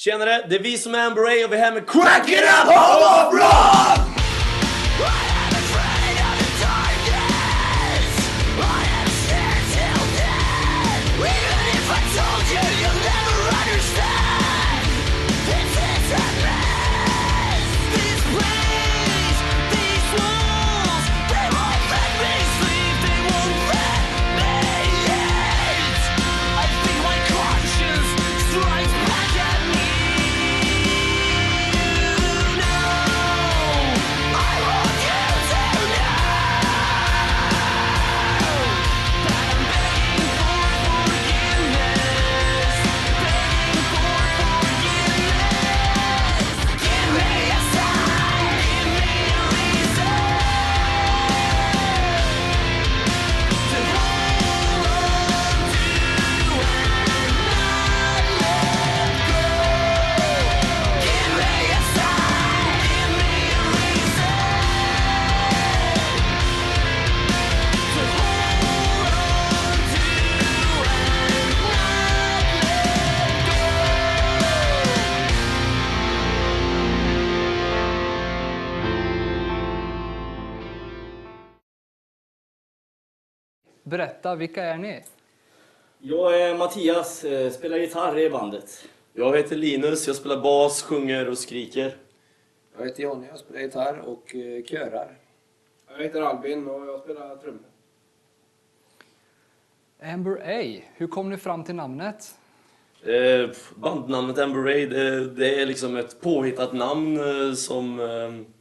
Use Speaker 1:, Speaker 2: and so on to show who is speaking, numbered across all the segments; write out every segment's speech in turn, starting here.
Speaker 1: Tjenare, det är vi som är Amber Ray och vi är här med Crack It Up Home of Rock!
Speaker 2: Berätta, vilka är ni?
Speaker 3: Jag är Mattias, eh, spelar gitarr i bandet.
Speaker 1: Jag heter Linus, jag spelar bas, sjunger och skriker.
Speaker 4: Jag heter Jonny, jag spelar gitarr och eh, körar.
Speaker 5: Jag heter Albin och jag spelar trummor.
Speaker 2: Amber A. Hur kom ni fram till namnet?
Speaker 1: Eh, bandnamnet Amber Ray, det, det är liksom ett påhittat namn som... Eh,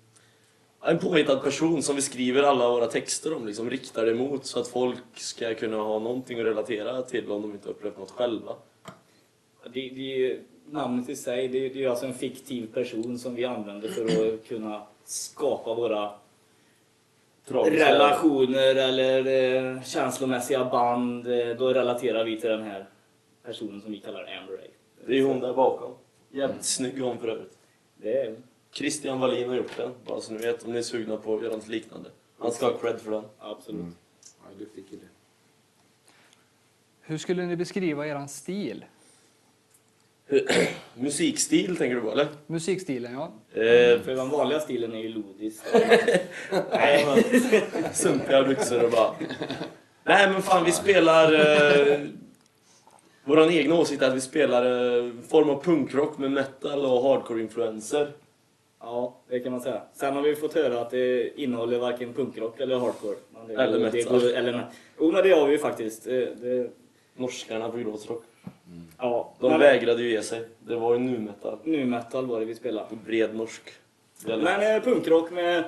Speaker 1: en påhittad person som vi skriver alla våra texter om, liksom riktar det emot så att folk ska kunna ha någonting att relatera till om de inte upplevt något själva.
Speaker 3: Det, det, namnet i sig, det, det är alltså en fiktiv person som vi använder för att kunna skapa våra
Speaker 1: Tragiska-
Speaker 3: relationer eller eh, känslomässiga band. Eh, då relaterar vi till den här personen som vi kallar Amber Ray.
Speaker 1: Det är hon där bakom. Jävligt snygg hon för övrigt.
Speaker 3: Det är
Speaker 1: Christian Wallin har gjort den, bara så ni vet om ni är sugna på att göra något liknande. Han ska ha cred för den.
Speaker 3: absolut.
Speaker 4: Ja, duktig kille.
Speaker 2: Hur skulle ni beskriva er stil?
Speaker 1: Musikstil tänker du på eller?
Speaker 2: Musikstilen, ja.
Speaker 1: Eh,
Speaker 3: För den vanliga stilen är ju lodis.
Speaker 1: nej, men, sumpiga byxor och bara... Nej men fan vi spelar... Eh, våran egna åsikt är att vi spelar eh, form av punkrock med metal och hardcore-influenser.
Speaker 3: Ja, det kan man säga. Sen har vi fått höra att det innehåller varken punkrock eller hardcore. Det,
Speaker 1: Eller
Speaker 3: det
Speaker 1: metal.
Speaker 3: går- eller, jo, men det har vi ju faktiskt. Det, det,
Speaker 1: Norskarna på gråtrock.
Speaker 3: ja,
Speaker 1: De
Speaker 3: men-
Speaker 1: vägrade ju ge sig. Det var ju nu metal.
Speaker 3: Nu metal var det vi spelade.
Speaker 1: Bred norsk.
Speaker 3: Men eh, punkrock med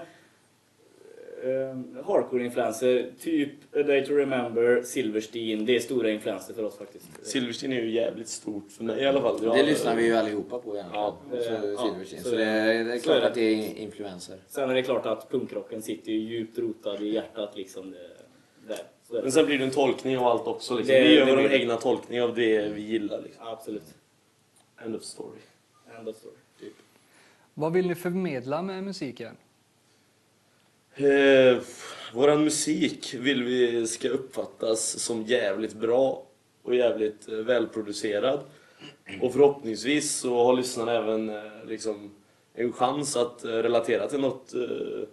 Speaker 3: eh, hardcore-influenser. Typ A Day To Remember, Silverstein. Det är stora influenser för oss faktiskt.
Speaker 1: Silverstein är ju jävligt stort för mig i alla fall. Jag-
Speaker 4: Det lyssnar vi ju allihopa på gärna.
Speaker 1: Ja,
Speaker 4: så,
Speaker 3: det- ja,
Speaker 4: Silverstein.
Speaker 3: så
Speaker 4: så det, är- det är
Speaker 3: så
Speaker 4: klart
Speaker 3: är det.
Speaker 4: att det är influenser.
Speaker 3: Sen är det klart att punkrocken sitter ju djupt rotad i hjärtat liksom. Det, där.
Speaker 1: Men sen blir det en tolkning av allt också. Liksom.
Speaker 3: Det-
Speaker 1: vi gör vår egna tolkning av det vi gillar. Liksom.
Speaker 3: Absolut.
Speaker 1: End of story.
Speaker 3: End of story.
Speaker 2: Vad vill ni förmedla med musiken?
Speaker 1: Eh, våran musik vill vi ska uppfattas som jävligt bra och jävligt eh, välproducerad. Och förhoppningsvis så har lyssnarna även eh, liksom, en chans att eh, relatera till något eh,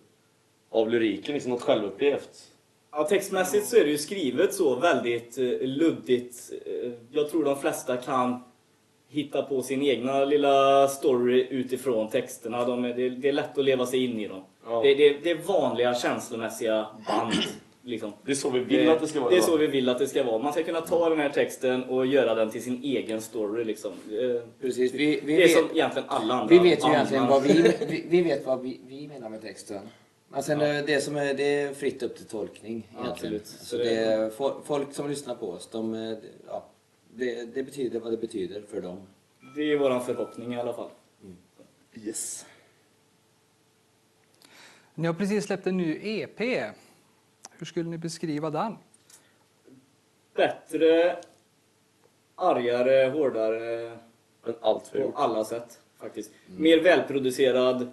Speaker 1: av lyriken, liksom något självupplevt.
Speaker 3: Ja, textmässigt så är det ju skrivet så väldigt eh, luddigt. Eh, jag tror de flesta kan hitta på sin egna lilla story utifrån texterna. De är, det, det är lätt att leva sig in i dem.
Speaker 1: Ja.
Speaker 3: Det, det, det är vanliga känslomässiga band. Liksom.
Speaker 1: Det är så vi vill att det ska vara.
Speaker 3: Det är så vi vill att det ska vara. Man ska kunna ta den här texten och göra den till sin egen story. Liksom. Eh,
Speaker 4: Precis. Vi, vi,
Speaker 3: Det är
Speaker 4: vet,
Speaker 3: som egentligen alla andra
Speaker 4: vi vet ju egentligen vad vi, vi, vi vet vad vi, vi menar med texten. Men sen eh, det som är, det är fritt upp till tolkning.
Speaker 3: Absolut.
Speaker 4: Så det är, fo- folk som lyssnar på oss, de, eh, ja, det, det betyder vad det betyder för dem.
Speaker 3: Det är vår förhoppning i alla fall.
Speaker 1: Yes.
Speaker 2: Ni har precis släppt en ny EP. Hur skulle ni beskriva den?
Speaker 3: Bättre, argare, hårdare
Speaker 1: Men allt
Speaker 3: på
Speaker 1: gjort.
Speaker 3: alla sätt faktiskt. Mer välproducerad. Eh,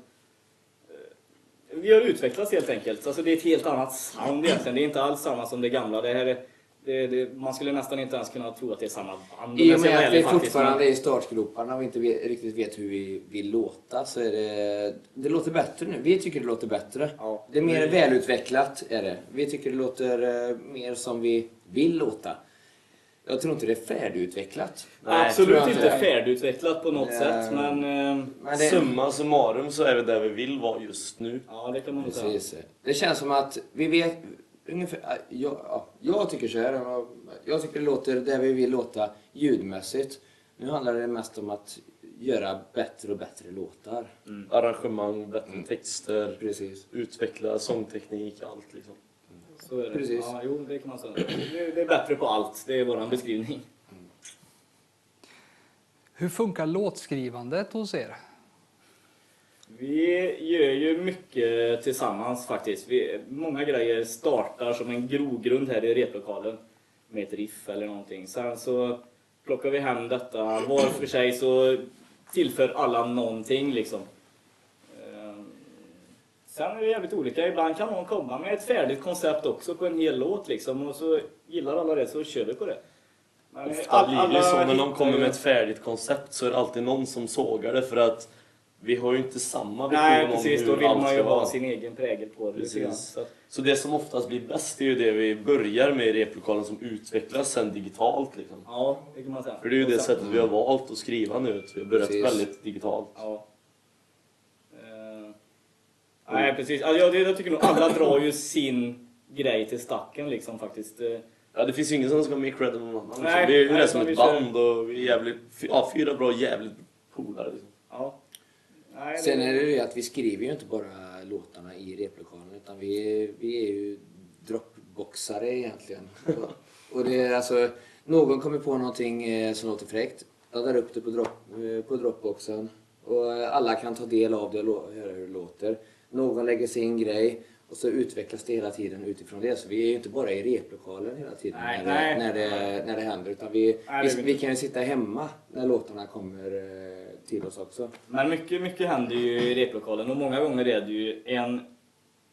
Speaker 3: Vi har utvecklats helt enkelt. Alltså det är ett helt annat sound egentligen. Det är inte alls samma som det gamla. Det här är, Det, det, man skulle nästan inte ens kunna tro att det är samma band.
Speaker 4: I och med att vi
Speaker 3: faktiskt,
Speaker 4: fortfarande
Speaker 3: men-
Speaker 4: är i startgroparna och inte vet, riktigt vet hur vi vill låta så är det... Det låter bättre nu. Vi tycker det låter bättre.
Speaker 3: Ja.
Speaker 4: Det är mer välutvecklat är det. Vi tycker det låter eh, mer som vi vill låta. Jag tror inte det är färdigutvecklat.
Speaker 1: Nej,
Speaker 3: Absolut inte färdigutvecklat på något
Speaker 4: Nej.
Speaker 3: sätt, men... eh,
Speaker 4: Men det,
Speaker 1: Summa summarum så är vi där vi vill vara just nu.
Speaker 3: Ja, det kan man säga.
Speaker 4: Det känns som att vi vet ungefär... Jag, ja, jag tycker så här. Jag tycker det låter där vi vill låta ljudmässigt. Nu handlar det mest om att göra bättre och bättre låtar.
Speaker 1: Arrangemang, bättre texter,
Speaker 4: Precis.
Speaker 1: utveckla sångteknik, allt liksom.
Speaker 3: Så är det.
Speaker 4: Precis.
Speaker 3: Ja, jo, det kan man säga. Det, det är bättre på allt. Det är vår beskrivning.
Speaker 2: Hur funkar låtskrivandet hos er?
Speaker 3: Gör ju mycket tillsammans faktiskt. Vi, många grejer startar som en grogrund här i replokalen med ett riff eller någonting. Sen så plockar vi hem detta. Var för sig så tillför alla någonting liksom. Eh, Sen är det jävligt olika. Ibland kan någon komma med ett färdigt koncept också på en hel låt liksom och så gillar alla det så kör vi på det. Men
Speaker 1: Ofta blir det så när någon kommer med ett färdigt koncept så är det alltid någon som sågar det för att vi har ju inte samma vision
Speaker 3: Nej
Speaker 1: om
Speaker 3: precis,
Speaker 1: hur
Speaker 3: då vill
Speaker 1: allt
Speaker 3: man ju
Speaker 1: ska
Speaker 3: ha
Speaker 1: vara.
Speaker 3: sin egen prägel på det lite grann.
Speaker 1: Precis.
Speaker 3: Så att-
Speaker 1: Så det som oftast blir bäst är ju det vi börjar med i replokalen som utvecklas sen digitalt. Liksom.
Speaker 3: Ja, det kan man säga.
Speaker 1: För det är ju det sättet vi har valt att skriva nu. att Vi har börjat
Speaker 4: Precis.
Speaker 1: väldigt digitalt.
Speaker 3: Ja. Eh, nej, precis. Alltså, jag, jag tycker nog alla drar ju sin grej till stacken liksom faktiskt. Eh,
Speaker 1: Ja, det finns ju ingen som ska ha mer cred än någon annan. Liksom.
Speaker 3: Nej,
Speaker 1: vi är ju
Speaker 3: nej,
Speaker 1: det som ett
Speaker 3: vi kör-
Speaker 1: band och vi är jävligt, ja, fyra bra jävligt polare. Liksom.
Speaker 3: ja. Nej,
Speaker 4: Sen är det ju att vi skriver ju inte bara låtarna i replokalen utan vi, vi är ju dropboxare egentligen. Och, och det är alltså, någon kommer på någonting eh, som låter fräckt, laddar upp det på, drop, eh, på dropboxen och eh, alla kan ta del av det och höra hur det låter. Någon lägger sin grej och så utvecklas det hela tiden utifrån det. Så vi är ju inte bara i replokalen hela tiden
Speaker 3: Nej,
Speaker 4: när,
Speaker 3: nej.
Speaker 4: Det, när, det, när det händer utan vi,
Speaker 3: Nej,
Speaker 4: vi,
Speaker 3: vi
Speaker 4: kan ju sitta hemma när låtarna kommer till oss också.
Speaker 3: Men mycket, mycket händer ju i replokalen och många gånger är det ju en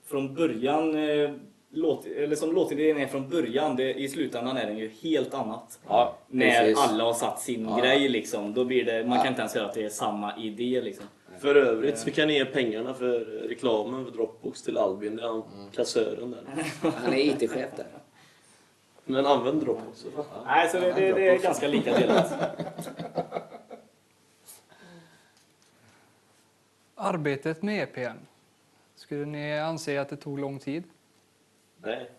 Speaker 3: från början eh, låt, eller som låtidén är från början, det, i slutändan är den ju helt annat.
Speaker 1: Ja,
Speaker 3: När
Speaker 4: precis.
Speaker 3: alla har satt sin
Speaker 4: Ja.
Speaker 3: grej liksom, då blir det, man
Speaker 4: Ja.
Speaker 3: kan inte ens säga att det är samma idé liksom.
Speaker 1: För övrigt så kan ni ge pengarna för reklamen för Dropbox till Albin. Det är han kassören där.
Speaker 4: Han är IT-chef där.
Speaker 1: Men använd Dropbox.
Speaker 3: Nej, så det, det, det är ganska lika delat.
Speaker 2: Arbetet med EPn, skulle ni anse att det tog lång tid?
Speaker 1: Nej.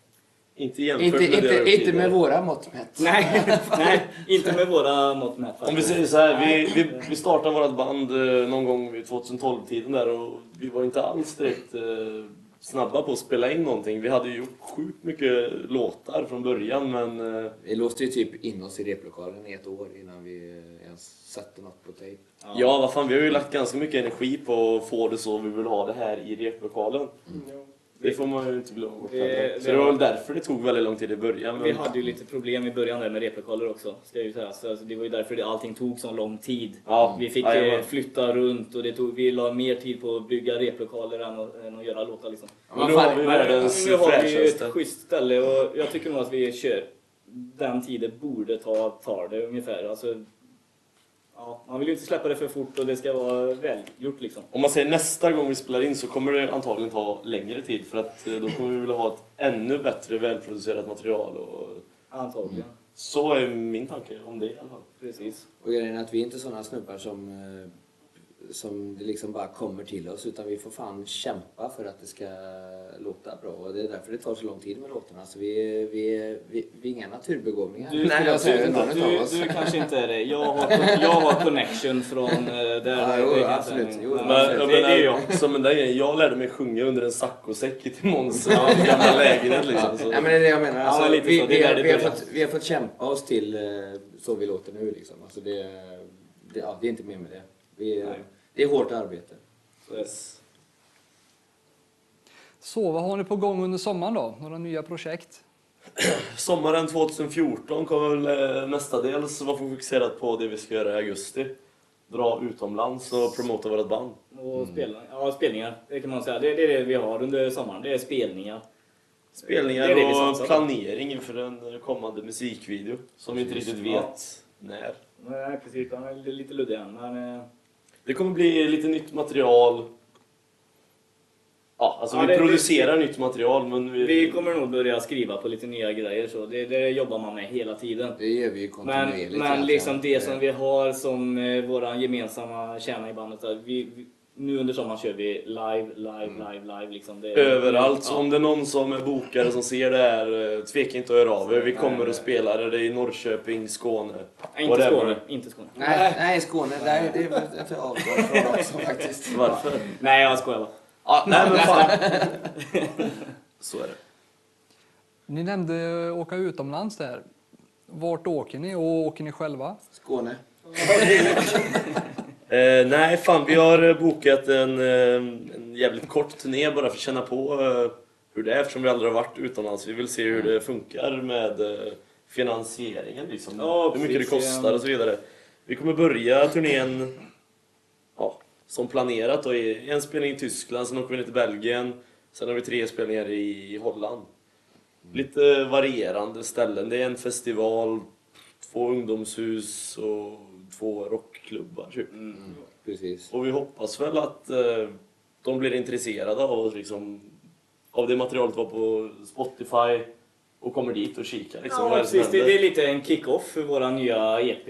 Speaker 1: Inte jämfört
Speaker 4: Inte,
Speaker 1: med
Speaker 4: inte, inte med våra mått mätt.
Speaker 3: nej, nej, inte med våra mått mätt
Speaker 1: Om vi säger så här, vi, vi, vi startade vårt band eh, någon gång vid 2012-tiden där och vi var inte alls direkt eh, snabba på att spela in någonting. Vi hade ju gjort sjukt mycket låtar från början men eh,
Speaker 4: Vi låste ju typ in oss i replokalen i ett år innan vi satte något på tejp.
Speaker 1: ja, vad fan, vi har ju lagt ganska mycket energi på att få det så vi vill ha det här i replokalen. Det får man ju inte glömma bort
Speaker 3: Det-
Speaker 1: heller.
Speaker 3: det
Speaker 1: Så det var väl därför det tog väldigt lång tid i början. Men...
Speaker 3: Vi hade ju lite problem i början där med replokaler också. Ska jag ju säga. Så alltså, det var ju därför det, allting tog så lång tid.
Speaker 1: Ja,
Speaker 3: Vi fick
Speaker 1: jajamän.
Speaker 3: eh, flytta runt och det tog, vi la mer tid på att bygga replokaler än att, än att göra låtar. Liksom.
Speaker 1: Men nu har vi
Speaker 3: Men
Speaker 1: världens
Speaker 3: nu har vi ju ett schysst ställe och jag tycker nog att vi kör den tiden borde ta, tar det ungefär. Alltså, ja, man vill ju inte släppa det för fort och det ska vara välgjort liksom.
Speaker 1: Om man säger nästa gång vi spelar in så kommer det antagligen ta längre tid för att eh, då kommer vi vilja ha ett ännu bättre välproducerat material. Och
Speaker 3: Antagligen.
Speaker 1: så är min tanke om det i alla fall.
Speaker 3: Precis.
Speaker 4: Och grejen är att vi är inte sådana snubbar som, eh, som det liksom bara kommer till oss utan vi får fan kämpa för att det ska låta bra och det är därför det tar så lång tid med låtarna. Så vi, vi, vi, vi är inga naturbegåvningar.
Speaker 3: Du,
Speaker 4: skulle jag säga,
Speaker 3: du, du, du kanske inte är det. Jag har, jag har connection från eh, där.
Speaker 4: Ja, jo, absolut.
Speaker 3: säga.
Speaker 4: Jo,
Speaker 3: Ja,
Speaker 1: Men,
Speaker 3: det,
Speaker 1: jag
Speaker 3: det är jag.
Speaker 1: Som en där grejen, jag lärde mig sjunga under en saccosäck i Måns gamla lägenhet. Liksom, så.
Speaker 4: Ja, men det är det jag menar.
Speaker 3: Ja,
Speaker 4: Alltså,
Speaker 3: lite
Speaker 4: vi, vi,
Speaker 3: där
Speaker 4: har, vi, har fått, vi har fått kämpa oss till eh, så vi låter nu. Liksom. Alltså, det, det, ja, det är inte mer med det. Vi,
Speaker 3: Nej.
Speaker 4: det är hårt arbete.
Speaker 3: Så är det.
Speaker 2: Så vad har ni på gång under sommaren då? Några nya projekt?
Speaker 1: Sommaren 2014 kommer väl eh, mestadels vara fokuserat på det vi ska göra i augusti. Dra utomlands och promota vårt band.
Speaker 3: Och spela, ja, spelningar, det kan man säga. Det, det är det vi har under sommaren. Det är spelningar.
Speaker 1: Spelningar
Speaker 3: Det är det
Speaker 1: och planering inför en kommande musikvideo som vi inte riktigt vet när.
Speaker 3: Nej, precis. Han är lite luddig än. Men,
Speaker 1: Det kommer bli lite nytt material. Ja, alltså
Speaker 3: Ja,
Speaker 1: vi
Speaker 3: det-
Speaker 1: producerar nytt material men vi...
Speaker 3: vi kommer nog börja skriva på lite nya grejer. Så det, det jobbar man med hela tiden.
Speaker 4: Det gör vi ju
Speaker 3: Men,
Speaker 4: kontinuerligt.
Speaker 3: men
Speaker 4: egentligen.
Speaker 3: liksom det som vi har som eh, våran gemensamma kärna i bandet. Att vi, vi, nu under sommaren kör vi live, live, live, live. Liksom. Det,
Speaker 1: Överallt, så om det är någon som är bokare som ser det här, eh, tveka inte att höra av er. Vi kommer
Speaker 3: Nej.
Speaker 1: att spela det, är i Norrköping, Skåne.
Speaker 3: Nej, inte
Speaker 1: whatever.
Speaker 3: Skåne. Inte Skåne.
Speaker 4: Nej, nej, Skåne. Där, det är ett från också faktiskt.
Speaker 1: Varför?
Speaker 3: Nej, jag skojar bara.
Speaker 1: Ja, nej men fan. Så är det.
Speaker 2: Ni nämnde åka utomlands där. Vart åker ni och åker ni själva?
Speaker 4: Skåne.
Speaker 1: Eh, nej, fan vi har eh, bokat en, eh, en jävligt kort turné bara för att känna på eh, hur det är eftersom vi aldrig har varit utomlands. Vi vill se hur det funkar med eh, finansieringen liksom.
Speaker 3: Ja,
Speaker 1: hur mycket det kostar och så vidare. Vi kommer börja turnén ja, som planerat då, en spelning i Tyskland, sen åker vi ner till Belgien, sen har vi tre spelningar i Holland. Lite varierande ställen. Det är en festival, två ungdomshus och två rockklubbar typ.
Speaker 4: Precis.
Speaker 1: Och vi hoppas väl att eh, de blir intresserade av, oss, liksom, av det materialet var på Spotify och kommer dit och kikar. Liksom,
Speaker 3: Ja, precis. Det, det är lite en kick-off för våra nya EP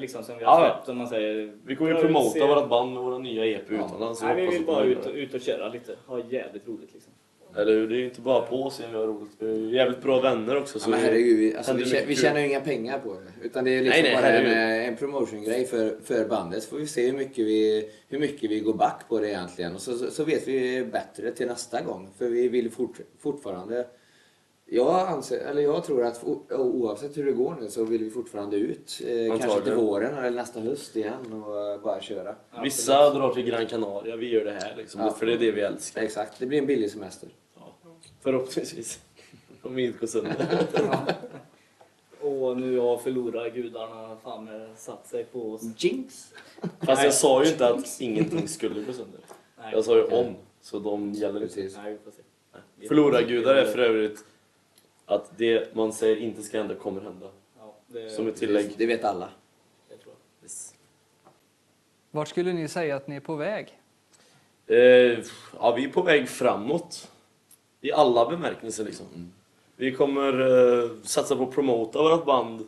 Speaker 3: liksom, som vi
Speaker 1: Ja,
Speaker 3: har
Speaker 1: ja.
Speaker 3: släppt. Om man säger.
Speaker 1: Vi kommer ju promota
Speaker 3: se-
Speaker 1: vårt band med våra nya EP utomlands. och
Speaker 3: Nej, vi vill bara ut ut och köra lite. Ha jävligt roligt liksom.
Speaker 1: Eller hur? Det är ju inte bara på oss vi har roligt. Vi är jävligt bra vänner också.
Speaker 4: Ja,
Speaker 1: Så
Speaker 4: men
Speaker 1: vi-
Speaker 4: herregud, vi, alltså, vi, tjä- vi tjänar ju inga pengar på det. Utan det är liksom
Speaker 1: Nej, nej,
Speaker 4: bara en,
Speaker 1: herregud.
Speaker 4: eh, en promotiongrej för, för bandet. Så får vi se hur mycket vi, hur mycket vi går back på det egentligen. Och så, så, så vet vi bättre till nästa gång. För vi vill fort, fortfarande... Jag, anser, eller jag tror att oavsett hur det går nu så vill vi fortfarande ut. Eh, kanske till våren eller nästa höst igen och eh, bara köra.
Speaker 1: Vissa drar till Gran Canaria, vi gör det här liksom.
Speaker 4: Ja.
Speaker 1: För det är det vi älskar.
Speaker 4: Exakt, det blir en billig semester.
Speaker 1: Förhoppningsvis. Om vi inte går sönder.
Speaker 3: Och nu har förlorargudarna fan eh, satt sig på oss.
Speaker 4: Jinx!
Speaker 1: Fast jag sa ju inte att ingenting skulle gå sönder.
Speaker 3: Nej.
Speaker 1: Jag sa ju om, så de gäller inte.
Speaker 3: Nej, vi får se. Vi-
Speaker 1: Förlorargudar är för övrigt att det man säger inte ska hända kommer hända.
Speaker 3: Ja, det,
Speaker 1: Som ett tillägg.
Speaker 4: Det vet alla.
Speaker 3: det tror jag.
Speaker 2: Vart skulle ni säga att ni är på väg?
Speaker 1: Eh, ja, vi är på väg framåt. I alla bemärkelser liksom. Vi kommer eh, satsa på att promota vårt band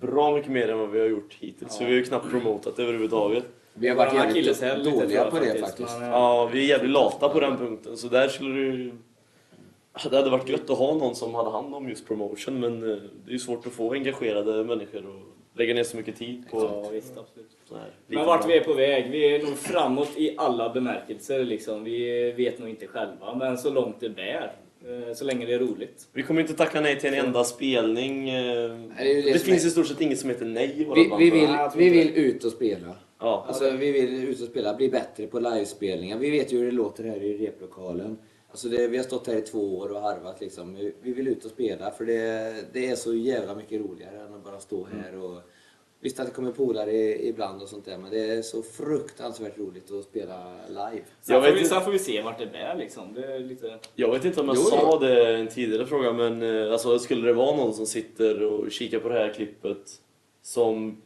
Speaker 1: bra mycket mer än vad vi har gjort hittills. För vi har ju knappt promotat överhuvudtaget.
Speaker 4: Vi har varit jävligt dåliga på det faktiskt.
Speaker 3: Eh,
Speaker 1: Ja, vi är jävligt lata på den punkten. Så där skulle det ju... Det hade varit gött att ha någon som hade hand om just promotion men eh, det är ju svårt att få engagerade människor och lägga ner så mycket tid på
Speaker 3: Ja, visst, absolut. Men vart vi är på väg? Vi är nog framåt i alla bemärkelser liksom. Vi vet nog inte själva, men så långt det bär. Eh, Så länge det är roligt.
Speaker 1: Vi kommer inte tacka nej till en enda spelning. eh,
Speaker 4: det ju det
Speaker 1: Det,
Speaker 4: som
Speaker 1: finns
Speaker 4: är-
Speaker 1: i stort sett inget som heter nej i våra
Speaker 4: Vi,
Speaker 1: band.
Speaker 4: vi, vill,
Speaker 3: Nej,
Speaker 4: vi vill ut och spela.
Speaker 1: Ja.
Speaker 4: Alltså, vi vill ut och spela, bli bättre på livespelningar. Vi vet ju hur det låter här i replokalen. Alltså det, vi har stått här i två år och harvat liksom. Vi- Vi vill ut och spela för det, det är så jävla mycket roligare än att bara stå här och... Visst att det kommer polare ibland och sånt där men det är så fruktansvärt roligt att spela live.
Speaker 3: Sen,
Speaker 1: Jag
Speaker 3: får
Speaker 1: vet
Speaker 3: vi,
Speaker 1: inte-
Speaker 3: sen får vi se vart det bär liksom. Det är lite...
Speaker 1: Jag vet inte om jag
Speaker 4: Jo,
Speaker 1: sa det i en tidigare fråga, men eh, alltså, skulle det vara någon som sitter och kikar på det här klippet som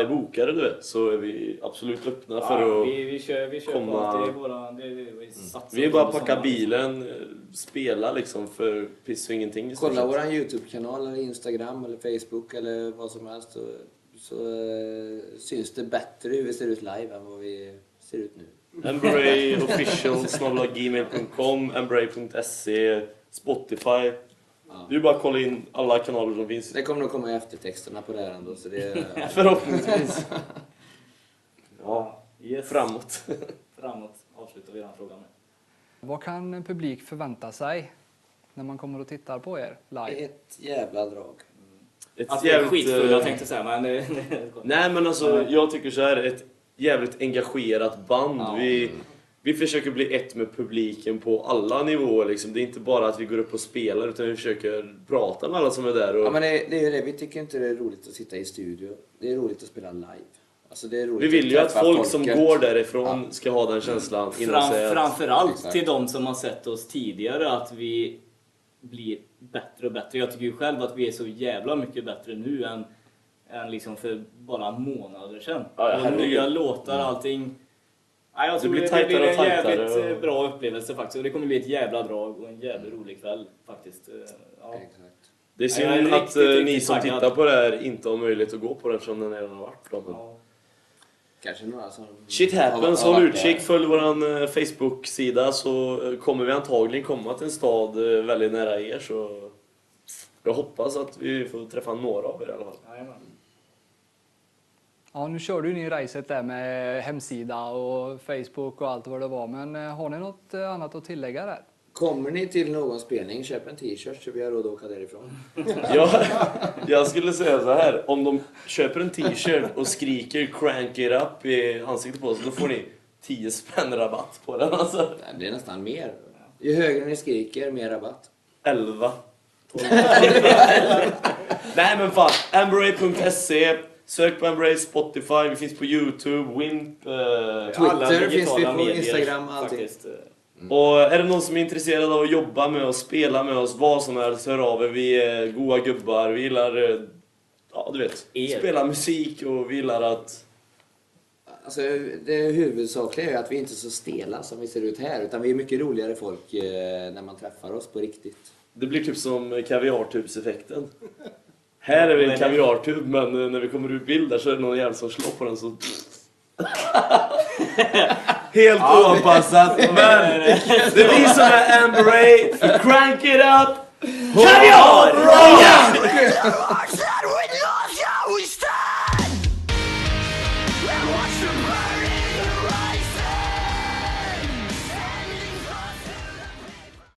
Speaker 1: är bokare, du vet, så är vi absolut öppna för
Speaker 3: Ja,
Speaker 1: att...
Speaker 3: vi, vi kör, vi kör på
Speaker 1: komma-
Speaker 3: att det är våra... Det, det, vi, satsar
Speaker 1: Vi är
Speaker 3: på
Speaker 1: bara packa bilen, spela liksom för piss och ingenting.
Speaker 4: Kolla
Speaker 1: sett.
Speaker 4: våran Youtube-kanal eller Instagram eller Facebook eller vad som helst så, så eh, syns det bättre hur vi ser ut live än vad vi ser ut nu.
Speaker 1: Embray official gmail.com, embray.se, Spotify. Det är bara att kolla in alla kanaler som finns.
Speaker 4: Det kommer nog komma i eftertexterna på det här ändå så det...
Speaker 1: Förhoppningsvis.
Speaker 3: Ja, yes.
Speaker 1: Framåt.
Speaker 3: Framåt avslutar vi den frågan med.
Speaker 2: Vad kan en publik förvänta sig när man kommer och tittar på er live?
Speaker 4: Ett jävla drag.
Speaker 1: Ett
Speaker 3: Att vi är
Speaker 1: jävligt,
Speaker 3: skitfulla
Speaker 1: eh,
Speaker 3: tänkte jag säga, men...
Speaker 1: Nej men alltså, jag tycker så här, ett jävligt engagerat band.
Speaker 3: Ja.
Speaker 1: Vi, vi försöker bli ett med publiken på alla nivåer liksom. Det är inte bara att vi går upp och spelar utan vi försöker prata med alla som är där. Och
Speaker 4: Ja men det, det är det, vi tycker inte det är roligt att sitta i studio. Det är roligt att spela live. Alltså det är roligt
Speaker 1: vi vill ju att folk som går därifrån ska ha den känslan innan
Speaker 3: Fram,
Speaker 1: att...
Speaker 3: framförallt
Speaker 4: Exakt.
Speaker 3: till de som har sett oss tidigare att vi blir bättre och bättre. Jag tycker ju själv att vi är så jävla mycket bättre nu än, än liksom för bara månader sedan.
Speaker 1: Ja, ja,
Speaker 3: nya låtar, allting. Ja, jag tror
Speaker 1: blir
Speaker 3: det, det
Speaker 1: tajtare
Speaker 3: blir
Speaker 1: och
Speaker 3: en jävligt
Speaker 1: och-
Speaker 3: eh, bra upplevelse faktiskt. Och det kommer bli ett jävla drag och en jävligt rolig kväll faktiskt. Eh, Ja.
Speaker 4: Exakt.
Speaker 1: Det är
Speaker 3: Ja, jag är
Speaker 1: synd att
Speaker 3: riktigt,
Speaker 1: eh, ni
Speaker 3: riktigt
Speaker 1: som tittar på det här inte har möjlighet att gå på den eftersom den redan har varit.
Speaker 3: Ja.
Speaker 4: Kanske några som...
Speaker 1: Shit
Speaker 4: har-
Speaker 1: happens,
Speaker 4: har
Speaker 1: håll utkik, följ eh, Facebook-sida så kommer vi antagligen komma till en stad väldigt nära er så jag hoppas att vi får träffa några av er i alla fall.
Speaker 3: Jajamän.
Speaker 2: Ja, nu körde ju ni racet där med hemsida och Facebook och allt vad det var. Men eh, har ni något eh, annat att tillägga där?
Speaker 4: Kommer ni till någon spelning, köp en t-shirt så vi har råd att åka därifrån.
Speaker 1: Jag, jag skulle säga så här, om de köper en t-shirt och skriker 'crank it up' i ansiktet på oss, då får ni 10 spänn rabatt på den alltså.
Speaker 4: Nej, Det är nästan mer. Ju högre ni skriker, mer rabatt.
Speaker 1: 11. 12. Nej men fan, Amberay.se Sök på Amberay Spotify, vi finns på Youtube, Wimp. Eh,
Speaker 3: Alla
Speaker 4: Twitter finns vi
Speaker 3: digitala
Speaker 4: på,
Speaker 3: medier,
Speaker 4: Instagram, allting.
Speaker 3: faktiskt.
Speaker 1: och är det någon som är intresserad av att jobba med oss, spela med oss, vad som helst, hör av er. Vi är goa gubbar, vi gillar, eh, ja du vet,
Speaker 3: Er.
Speaker 1: spela musik och vi gillar att...
Speaker 4: Alltså, det huvudsakliga är att vi inte är så stela som vi ser ut här, utan vi är mycket roligare folk eh, när man träffar oss på riktigt.
Speaker 1: Det blir typ som kaviartubseffekten. Här är vi en kaviartub, men eh, när vi kommer ur bild där så är det någon jävel som slår på den så... Helt oanpassat, men det är vi som är Amberay, crank it up! Kaviar!